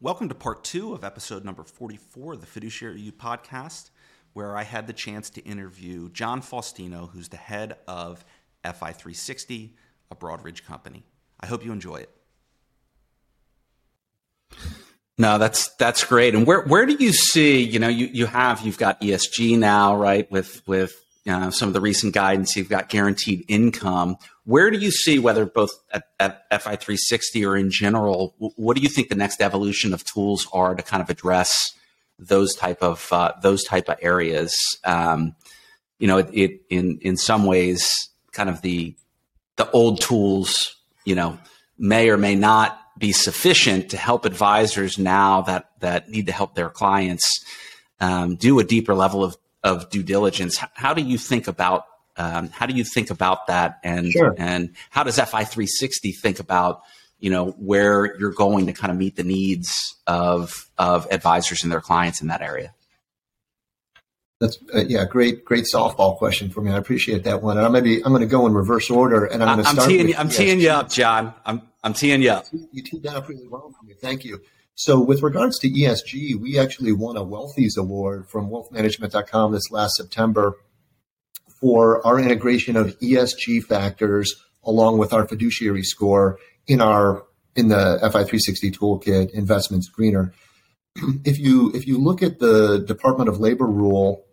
Welcome to part two of episode number 44 of the Fiduciary U podcast, where I had the chance to interview John Faustino, who's the head of FI360, a Broadridge company. I hope you enjoy it. No, that's that's great. And where where do you see? You know, you you have you've got ESG now, right? With with uh, some of the recent guidance, you've got guaranteed income. Where do you see whether both at, at FI360 or in general? What do you think the next evolution of tools are to kind of address those type of uh, those type of areas? Um, you know, it, it in in some ways, kind of the the old tools, you know, may or may not be sufficient to help advisors now that that need to help their clients um, do a deeper level of of due diligence. How do you think about um, how do you think about that, and sure. and how does FI three sixty think about you know where you're going to kind of meet the needs of of advisors and their clients in that area? That's uh, yeah, great, great softball question for me. I appreciate that one. And I'm maybe I'm going to go in reverse order, and I'm going to start. Teeing, I'm teeing you up, John. I'm I'm teeing you up. You teed that up really well for me. Thank you. So, with regards to ESG, we actually won a Wealthies Award from WealthManagement.com this last September for our integration of ESG factors along with our fiduciary score in our in the FI360 toolkit investment screener. If you if you look at the Department of Labor rule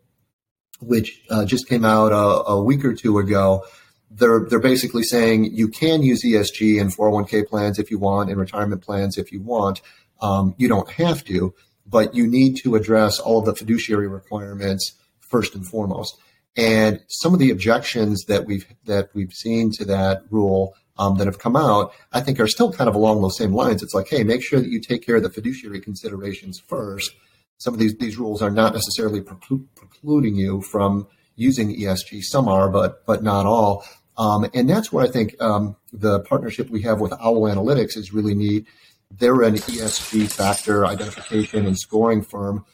which uh, just came out a, a, week or two ago. They're they're basically saying you can use ESG in 401k plans if you want, in retirement plans if you want. Um, you don't have to, but you need to address all of the fiduciary requirements first and foremost. And some of the objections that we've that we've seen to that rule um, that have come out, I think, are still kind of along those same lines. It's like, hey, make sure that you take care of the fiduciary considerations first some of these these rules are not necessarily precluding you from using ESG. Some are, but but not all. Um, and that's where I think um, the partnership we have with Owl Analytics is really neat. They're an ESG factor identification and scoring firm,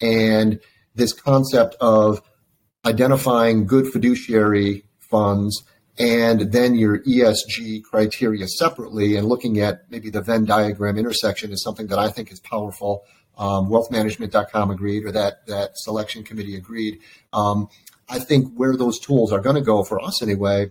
and this concept of identifying good fiduciary funds and then your ESG criteria separately and looking at maybe the Venn diagram intersection is something that I think is powerful um, wealthmanagement.com agreed or that that selection committee agreed. Um, I think where those tools are going to go for us anyway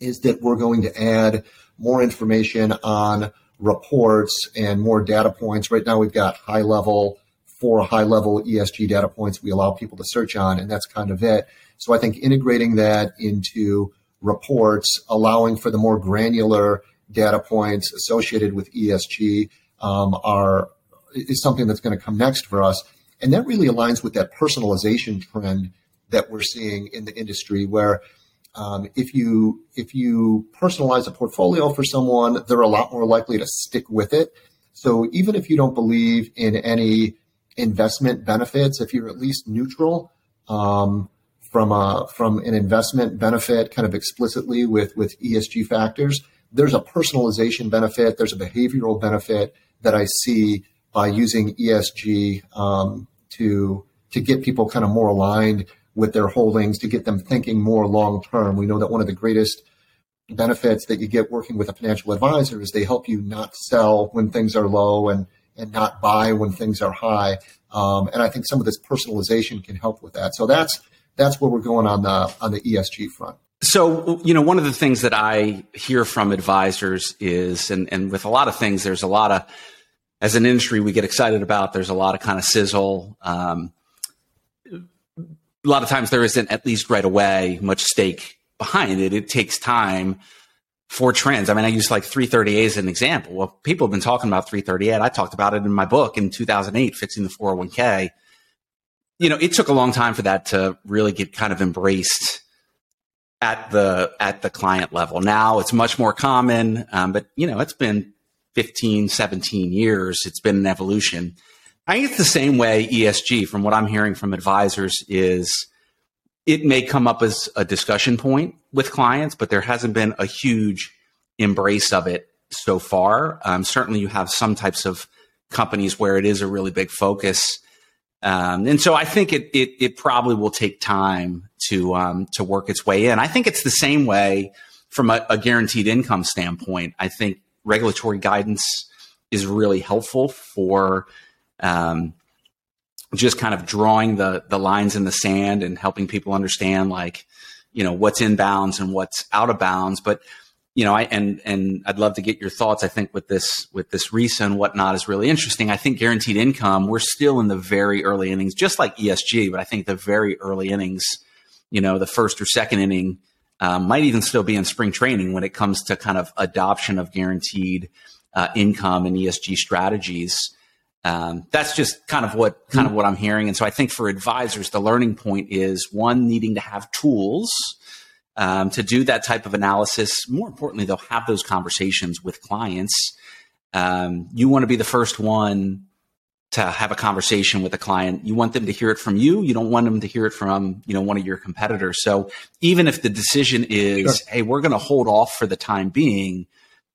is that we're going to add more information on reports and more data points. Right now, we've got high level, four high level ESG data points we allow people to search on, and that's kind of it. So I think integrating that into reports, allowing for the more granular data points associated with ESG um, are is something that's going to come next for us. And that really aligns with that personalization trend that we're seeing in the industry where um, if you if you personalize a portfolio for someone, they're a lot more likely to stick with it. So even if you don't believe in any investment benefits, if you're at least neutral um, from a from an investment benefit, kind of explicitly with with ESG factors, there's a personalization benefit, there's a behavioral benefit that I see by using ESG um, to to get people kind of more aligned with their holdings, to get them thinking more long term. We know that one of the greatest benefits that you get working with a financial advisor is they help you not sell when things are low and and not buy when things are high. Um, and I think some of this personalization can help with that. So that's that's where we're going on the on the ESG front. So, you know, one of the things that I hear from advisors is, and, and with a lot of things, there's a lot of as an industry we get excited about. There's a lot of kind of sizzle. Um, a lot of times there isn't at least right away much stake behind it. It takes time for trends. I mean, I use like 338 as an example. Well, people have been talking about 338. I talked about it in my book in 2008, fixing the 401k. You know, it took a long time for that to really get kind of embraced at the at the client level. Now it's much more common, um, but you know, it's been 15, 17 years. It's been an evolution. I think it's the same way ESG, from what I'm hearing from advisors, is it may come up as a discussion point with clients, but there hasn't been a huge embrace of it so far. Um, certainly, you have some types of companies where it is a really big focus. Um, and so I think it, it, it probably will take time to um, to work its way in. I think it's the same way from a, a guaranteed income standpoint. I think regulatory guidance is really helpful for um, just kind of drawing the the lines in the sand and helping people understand like you know what's in bounds and what's out of bounds. But you know i and and i'd love to get your thoughts i think with this with this ERISA and whatnot is really interesting. I think guaranteed income we're still in the very early innings just like esg but i think the very early innings you know the first or second inning um, might even still be in spring training when it comes to kind of adoption of guaranteed uh, income and esg strategies um, that's just kind of what kind of what I'm hearing. And so I think for advisors, the learning point is one needing to have tools um, to do that type of analysis. More importantly, they'll have those conversations with clients. Um, you want to be the first one to have a conversation with a client. You want them to hear it from you. You don't want them to hear it from you know one of your competitors. So even if the decision is, sure. hey, we're going to hold off for the time being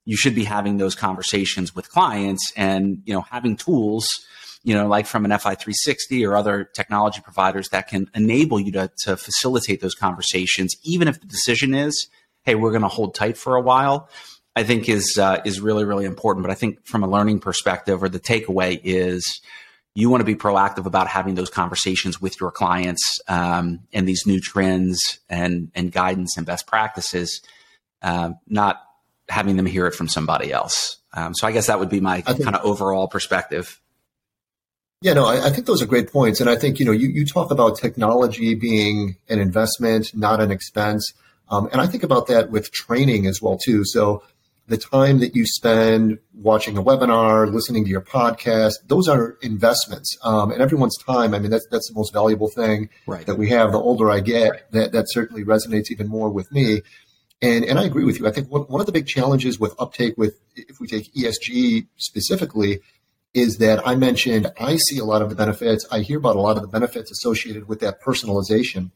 you should be having those conversations with clients and you know having tools you know like from an fi360 or other technology providers that can enable you to, to facilitate those conversations even if the decision is hey we're going to hold tight for a while i think is uh, is really really important. But i think from a learning perspective or the takeaway is you want to be proactive about having those conversations with your clients um, and these new trends and and guidance and best practices uh, not having them hear it from somebody else. Um, so I guess that would be my kind of overall perspective. Yeah, no, I, I, think those are great points. And I think, you know, you, you talk about technology being an investment, not an expense. Um, and I think about that with training as well, too. So the time that you spend watching a webinar, listening to your podcast, those are investments. Um, and everyone's time, I mean, that's, that's the most valuable thing right. that we have. The older I get, right. that, that certainly resonates even more with me. And, and I agree with you. I think one, one of the big challenges with uptake with, if we take ESG specifically, is that I mentioned I see a lot of the benefits. I hear about a lot of the benefits associated with that personalization.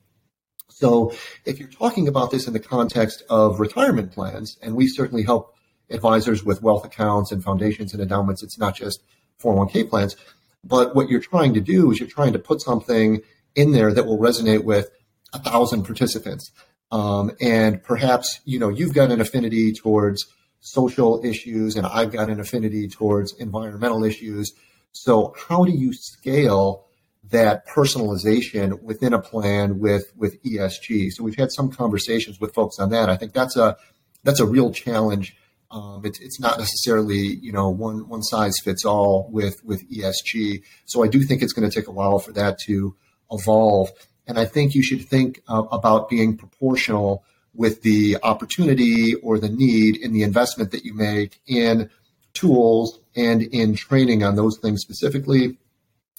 So if you're talking about this in the context of retirement plans, and we certainly help advisors with wealth accounts and foundations and endowments, it's not just 401k plans. But what you're trying to do is you're trying to put something in there that will resonate with a thousand participants. Um, and perhaps, you know, you've got an affinity towards social issues and I've got an affinity towards environmental issues. So how do you scale that personalization within a plan with, with ESG? So we've had some conversations with folks on that. I think that's a, that's a real challenge. Um, it's, it's not necessarily, you know, one, one size fits all with, with ESG. So I do think it's going to take a while for that to evolve. And I think you should think uh, about being proportional with the opportunity or the need in the investment that you make in tools and in training on those things specifically.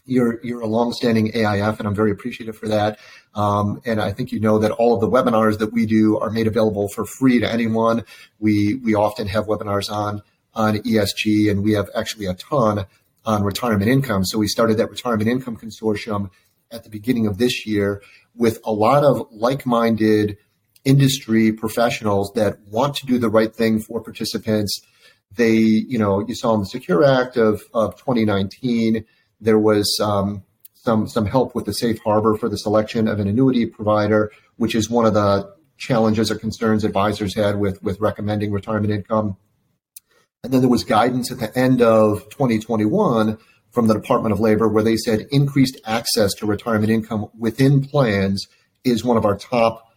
You're, you're a longstanding AIF, and I'm very appreciative for that. Um, and I think you know that all of the webinars that we do are made available for free to anyone. We, we often have webinars on, on ESG, and we have actually a ton on retirement income. So we started that retirement income consortium at the beginning of this year with a lot of like minded industry professionals that want to do the right thing for participants. They, you know, you saw in the Secure Act of, of 2019, there was um, some, some help with the safe harbor for the selection of an annuity provider, which is one of the challenges or concerns advisors had with, with recommending retirement income. And then there was guidance at the end of 2021 from the Department of Labor where they said increased access to retirement income within plans is one of our top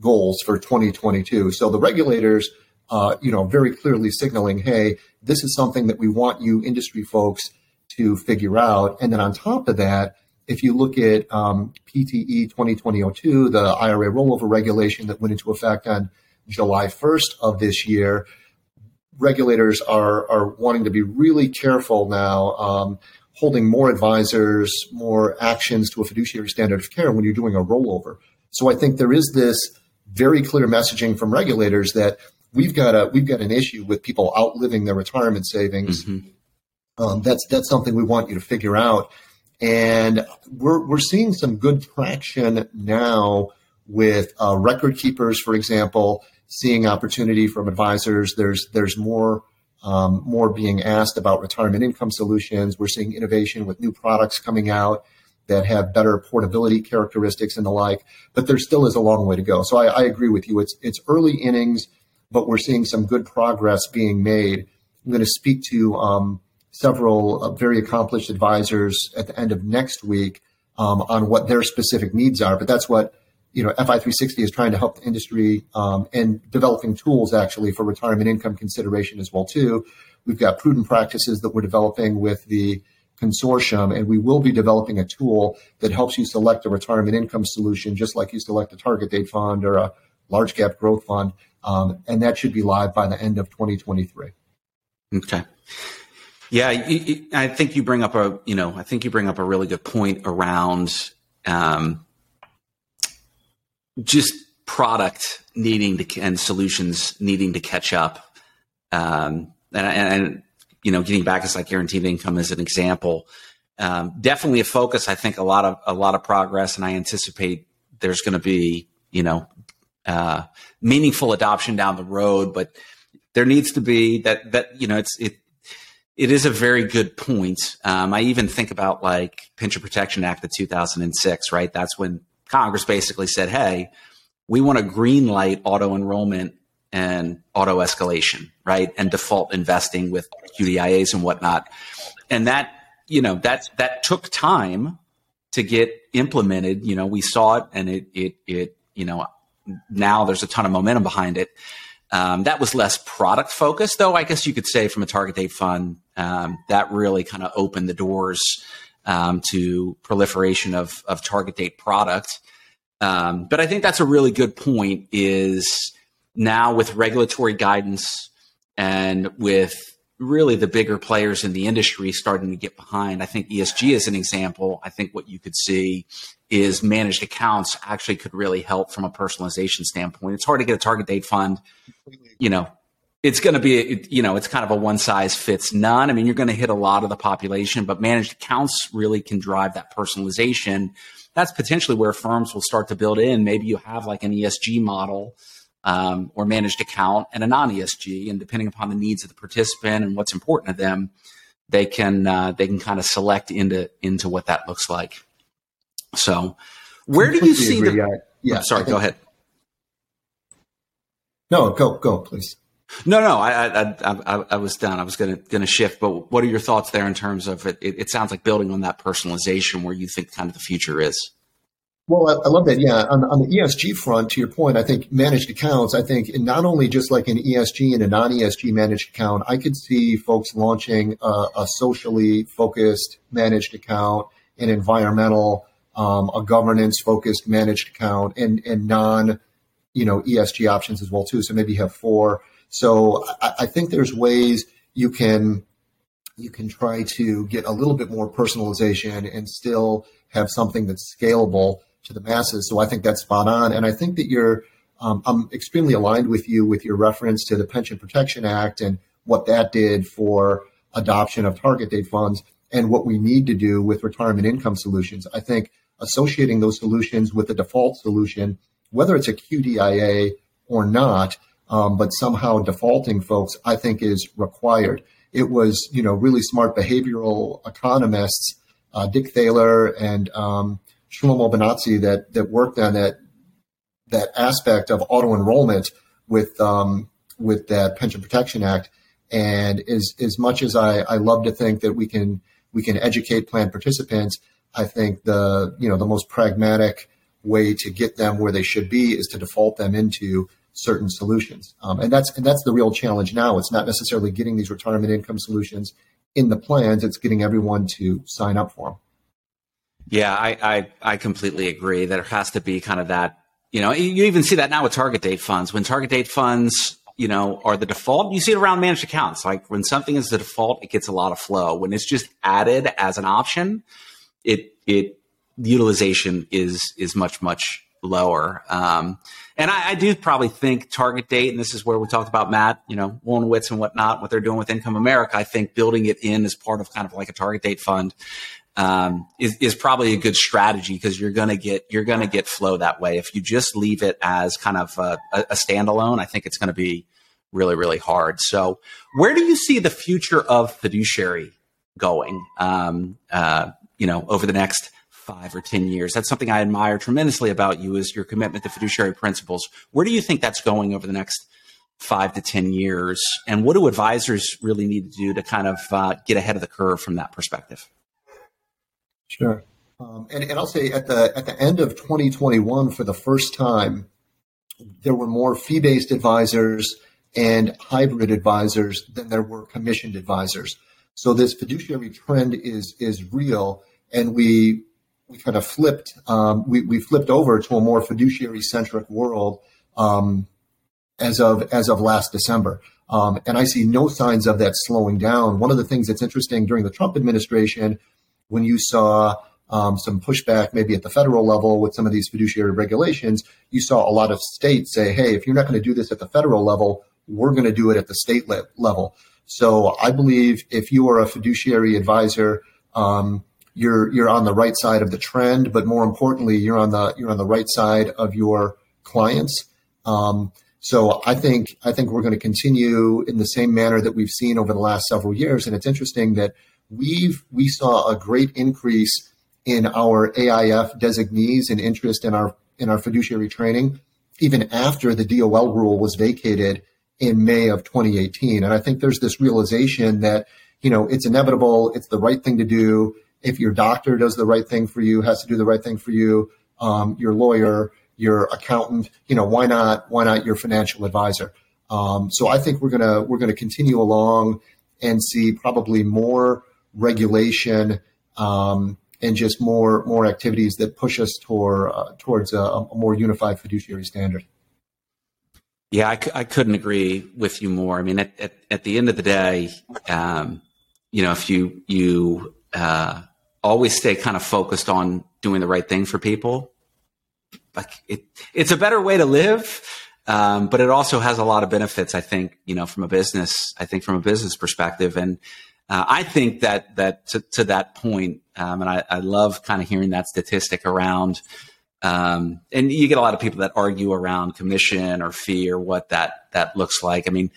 goals for 2022. So the regulators, uh, you know, very clearly signaling, hey, this is something that we want you industry folks to figure out. And then on top of that, if you look at um, PTE 2020-02, the IRA rollover regulation that went into effect on July 1st of this year, regulators are are wanting to be really careful now, um, holding more advisors, more actions to a fiduciary standard of care when you're doing a rollover. So I think there is this very clear messaging from regulators that we've got a we've got an issue with people outliving their retirement savings. Mm-hmm. Um, that's that's something we want you to figure out, and we're we're seeing some good traction now with uh, record keepers, for example, seeing opportunity from advisors. There's there's more um, more being asked about retirement income solutions. We're seeing innovation with new products coming out that have better portability characteristics and the like. But there still is a long way to go. So I, I agree with you. It's it's early innings, but we're seeing some good progress being made. I'm going to speak to um, several uh, very accomplished advisors at the end of next week um, on what their specific needs are. But that's what you know FI360 is trying to help the industry um, and developing tools actually for retirement income consideration as well too. We've got prudent practices that we're developing with the consortium, and we will be developing a tool that helps you select a retirement income solution, just like you select a target date fund or a large cap growth fund, um, and that should be live by the end of 2023. Okay. Yeah, I think you bring up a you know I think you bring up a really good point around um, just product needing to and solutions needing to catch up. Um, and, and, you know, getting back to like guaranteed income as an example, um, definitely a focus. I think a lot of a lot of progress, and I anticipate there's going to be you know uh, meaningful adoption down the road. But there needs to be that that you know it's it it is a very good point. Um, I even think about like Pension Protection Act of 2006, right? That's when Congress basically said, hey, we want to green light auto enrollment and auto escalation, right? And default investing with QDIAs and whatnot. And that, you know, that that took time to get implemented. You know, we saw it and it it it, you know, now there's a ton of momentum behind it. Um, that was less product focused, though. I guess you could say from a target date fund, um, that really kind of opened the doors um, to proliferation of, of target date product. Um, but I think that's a really good point is now with regulatory guidance and with really the bigger players in the industry starting to get behind. I think ESG is an example. I think what you could see is managed accounts actually could really help from a personalization standpoint. It's hard to get a target date fund, you know, it's going to be, you know, it's kind of a one size fits none. I mean, you're going to hit a lot of the population, but managed accounts really can drive that personalization. That's potentially where firms will start to build in. Maybe you have like an ESG model um, or managed account and a non ESG, and depending upon the needs of the participant and what's important to them, they can uh, they can kind of select into into what that looks like. So, where do you see agree. the? Yeah, sorry, go ahead. No, go go please. No, no, I, I, I, I was done. I was going to shift, but what are your thoughts there in terms of it, it? It sounds like building on that personalization, where you think kind of the future is. Well, I, I love that. Yeah, on, on, the ESG front, to your point, I think managed accounts. I think not only just like an ESG and a non-ESG managed account, I could see folks launching a, a socially focused managed account, an environmental, um, a governance focused managed account, and and non, you know, ESG options as well too. So maybe you have four so I, I think there's ways you can you can try to get a little bit more personalization and still have something that's scalable to the masses. So I think that's spot on. And I think that you're, um, I'm extremely aligned with you with your reference to the Pension Protection Act and what that did for adoption of target date funds and what we need to do with retirement income solutions. I think associating those solutions with the default solution, whether it's a QDIA or not, um, but somehow defaulting folks, I think, is required. It was, you know, really smart behavioral economists, uh, Dick Thaler and um, Shlomo Benartzi, that that worked on that that aspect of auto enrollment with um, with that Pension Protection Act. And as as much as I, I love to think that we can we can educate plan participants, I think the you know the most pragmatic way to get them where they should be is to default them into certain solutions. Um, and that's and that's the real challenge now. It's not necessarily getting these retirement income solutions in the plans; it's getting everyone to sign up for them. Yeah, I I, I completely agree. There has to be kind of that. You know, you even see that now with target date funds. When target date funds, you know, are the default, you see it around managed accounts. Like when something is the default, it gets a lot of flow. When it's just added as an option, it it utilization is is much much lower. Um, and I, I, do probably think target date, and this is where we talked about Matt, you know, Wolowitz and whatnot, what they're doing with Income America. I think building it in as part of kind of like a target date fund um, is, is probably a good strategy because you're gonna get you're gonna get flow that way. If you just leave it as kind of a, a standalone, I think it's going to be really really hard. So, where do you see the future of fiduciary going? Um, uh, you know, over the next five or 10 years. That's something I admire tremendously about you is your commitment to fiduciary principles. Where do you think that's going over the next five to 10 years? And what do advisors really need to do to kind of uh, get ahead of the curve from that perspective? Sure. Um, and, and I'll say at the at the end of 2021, for the first time, there were more fee-based advisors and hybrid advisors than there were commissioned advisors. So this fiduciary trend is is real, and we we kind of flipped um, we we flipped over to a more fiduciary centric world um, as of as of last December. Um, and I see no signs of that slowing down. One of the things that's interesting during the Trump administration, when you saw um, some pushback maybe at the federal level with some of these fiduciary regulations, you saw a lot of states say, hey, if you're not going to do this at the federal level, we're going to do it at the state le- level. So I believe if you are a fiduciary advisor, um, you're you're on the right side of the trend, but more importantly, you're on the you're on the right side of your clients. Um, so I think I think we're going to continue in the same manner that we've seen over the last several years. And it's interesting that we've we saw a great increase in our AIF designees and interest in our in our fiduciary training, even after the DOL rule was vacated in May of 2018. And I think there's this realization that, you know, it's inevitable, it's the right thing to do. If your doctor does the right thing for you, has to do the right thing for you, um, your lawyer, your accountant, you know, why not, why not your financial advisor? Um, so I think we're gonna we're gonna continue along and see probably more regulation um, and just more more activities that push us toward uh, towards a, a more unified fiduciary standard. Yeah, I, I couldn't agree with you more. I mean, at, at, at the end of the day, um, you know, if you you uh, always stay kind of focused on doing the right thing for people, like it, it's a better way to live. Um, but it also has a lot of benefits. I think, you know, from a business, I think from a business perspective, and uh, I think that that to, to that point, um, and I, I love kind of hearing that statistic around um, and you get a lot of people that argue around commission or fee or what that that looks like. I mean,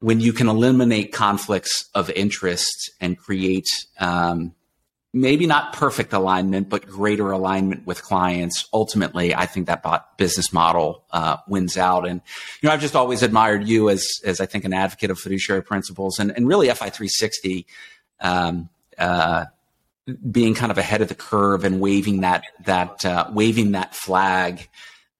when you can eliminate conflicts of interest and create um, maybe not perfect alignment, but greater alignment with clients, ultimately, I think that business model uh, wins out. And you know, I've just always admired you as as I think an advocate of fiduciary principles and and really FI three sixty. Um, uh, being kind of ahead of the curve and waving that that uh, waving that flag.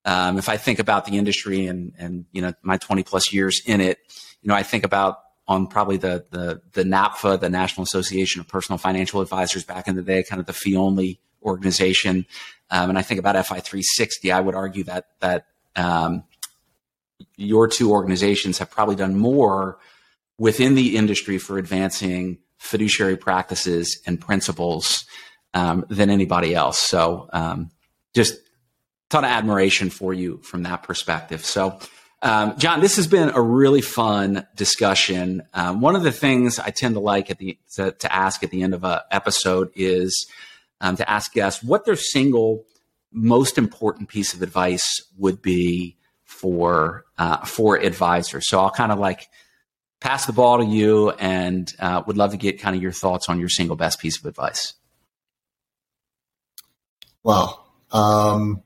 Um, if I think about the industry and and you know my 20 plus years in it, you know I think about on probably the the the NAPFA, the National Association of Personal Financial Advisors, back in the day, kind of the fee only organization, um, and I think about FI 360. I would argue that that um, your two organizations have probably done more within the industry for advancing fiduciary practices and principles um, than anybody else. So um, just ton of admiration for you from that perspective. So, um, John, this has been a really fun discussion. Um, one of the things I tend to like at the to, to ask at the end of an episode is um, to ask guests what their single most important piece of advice would be for uh, for advisors. So I'll kind of like pass the ball to you and uh, would love to get kind of your thoughts on your single best piece of advice. Well, um,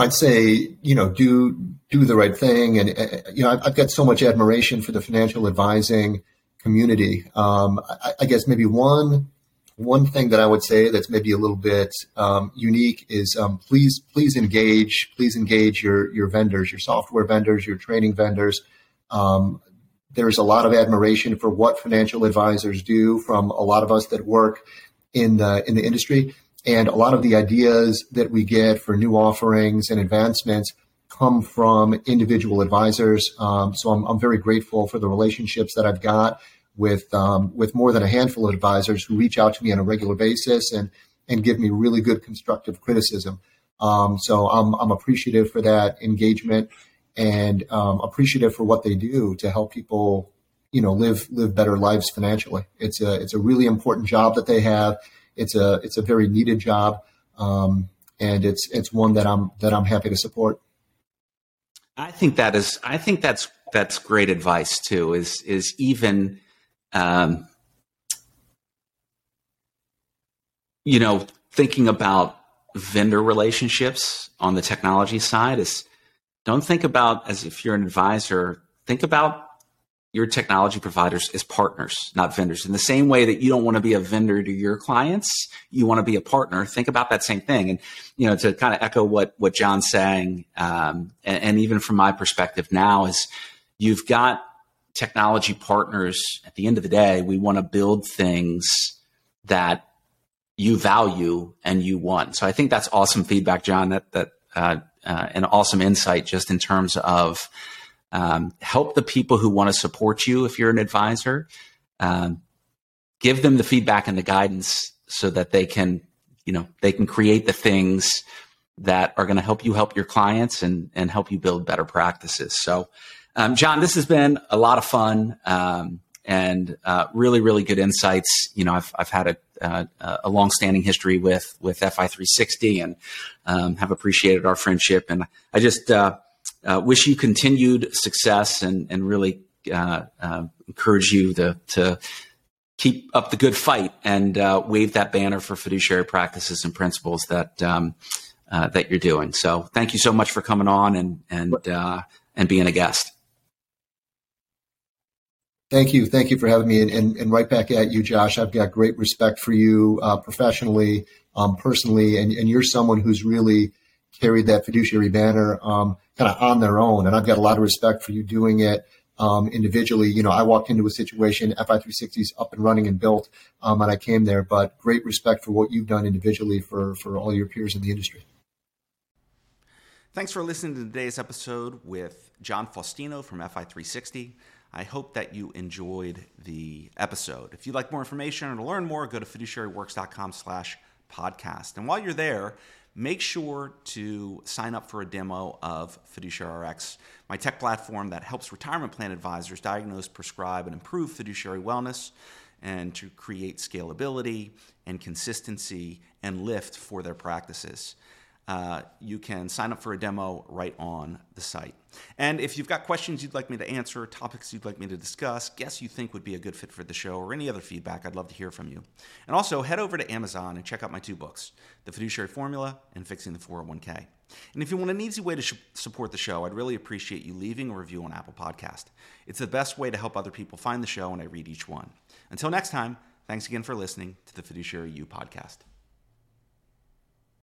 I'd say, you know, do, do the right thing. And, uh, you know, I've, I've, got so much admiration for the financial advising community. Um, I, I, guess maybe one, one thing that I would say that's maybe a little bit um, unique is um, please, please engage, please engage your, your vendors, your software vendors, your training vendors. Um, there's a lot of admiration for what financial advisors do from a lot of us that work in the in the industry, and a lot of the ideas that we get for new offerings and advancements come from individual advisors. Um, so I'm, I'm very grateful for the relationships that I've got with um, with more than a handful of advisors who reach out to me on a regular basis and and give me really good constructive criticism. Um, so I'm, I'm appreciative for that engagement and um, appreciative for what they do to help people, you know, live live better lives financially. It's a it's a really important job that they have. It's a it's a very needed job, um, and it's it's one that I'm that I'm happy to support. I think that is I think that's that's great advice too. Is is even. Um, you know, thinking about vendor relationships on the technology side is don't think about as if you're an advisor think about your technology providers as partners, not vendors. In the same way that you don't want to be a vendor to your clients, you want to be a partner. Think about that same thing. And you know, to kind of echo what what John's saying, um, and, and even from my perspective now, is you've got technology partners. At the end of the day, we want to build things that you value and you want. So I think that's awesome feedback, John. That that uh, uh, an awesome insight just in terms of um, help the people who want to support you if you're an advisor. Um, give them the feedback and the guidance so that they can, you know, they can create the things that are going to help you help your clients and and help you build better practices. So, um, John, this has been a lot of fun um, and uh, really, really good insights. You know, I've I've had a uh, a long-standing history with with FI360 and um, have appreciated our friendship. And I just uh, uh, wish you continued success and and really uh, uh, encourage you to to keep up the good fight and uh, wave that banner for fiduciary practices and principles that um, that you're doing. So thank you so much for coming on and and and being a guest. Thank you. Thank you for having me. And, and, and, right back at you, Josh. I've got great respect for you uh, professionally, um, personally, and, and, you're someone who's really carried that fiduciary banner um, kind of on their own. And I've got a lot of respect for you doing it um, individually. You know, I walked into a situation, FI360 is up and running and built, um, and I came there, but great respect for what you've done individually for, for all your peers in the industry. Thanks for listening to today's episode with John Faustino from FI360. I hope that you enjoyed the episode. If you'd like more information or to learn more, go to fiduciaryworks.com slash podcast. And while you're there, make sure to sign up for a demo of Fiduciary RX, my tech platform that helps retirement plan advisors diagnose, prescribe, and improve fiduciary wellness and to create scalability and consistency and lift for their practices uh, you can sign up for a demo right on the site. And if you've got questions you'd like me to answer, topics you'd like me to discuss, guests you think would be a good fit for the show, or any other feedback, I'd love to hear from you. And also, head over to Amazon and check out my two books The Fiduciary Formula and Fixing the 401k. And if you want an easy way to sh- support the show, I'd really appreciate you leaving a review on Apple Podcast. It's the best way to help other people find the show, and I read each one. Until next time, thanks again for listening to the Fiduciary U podcast.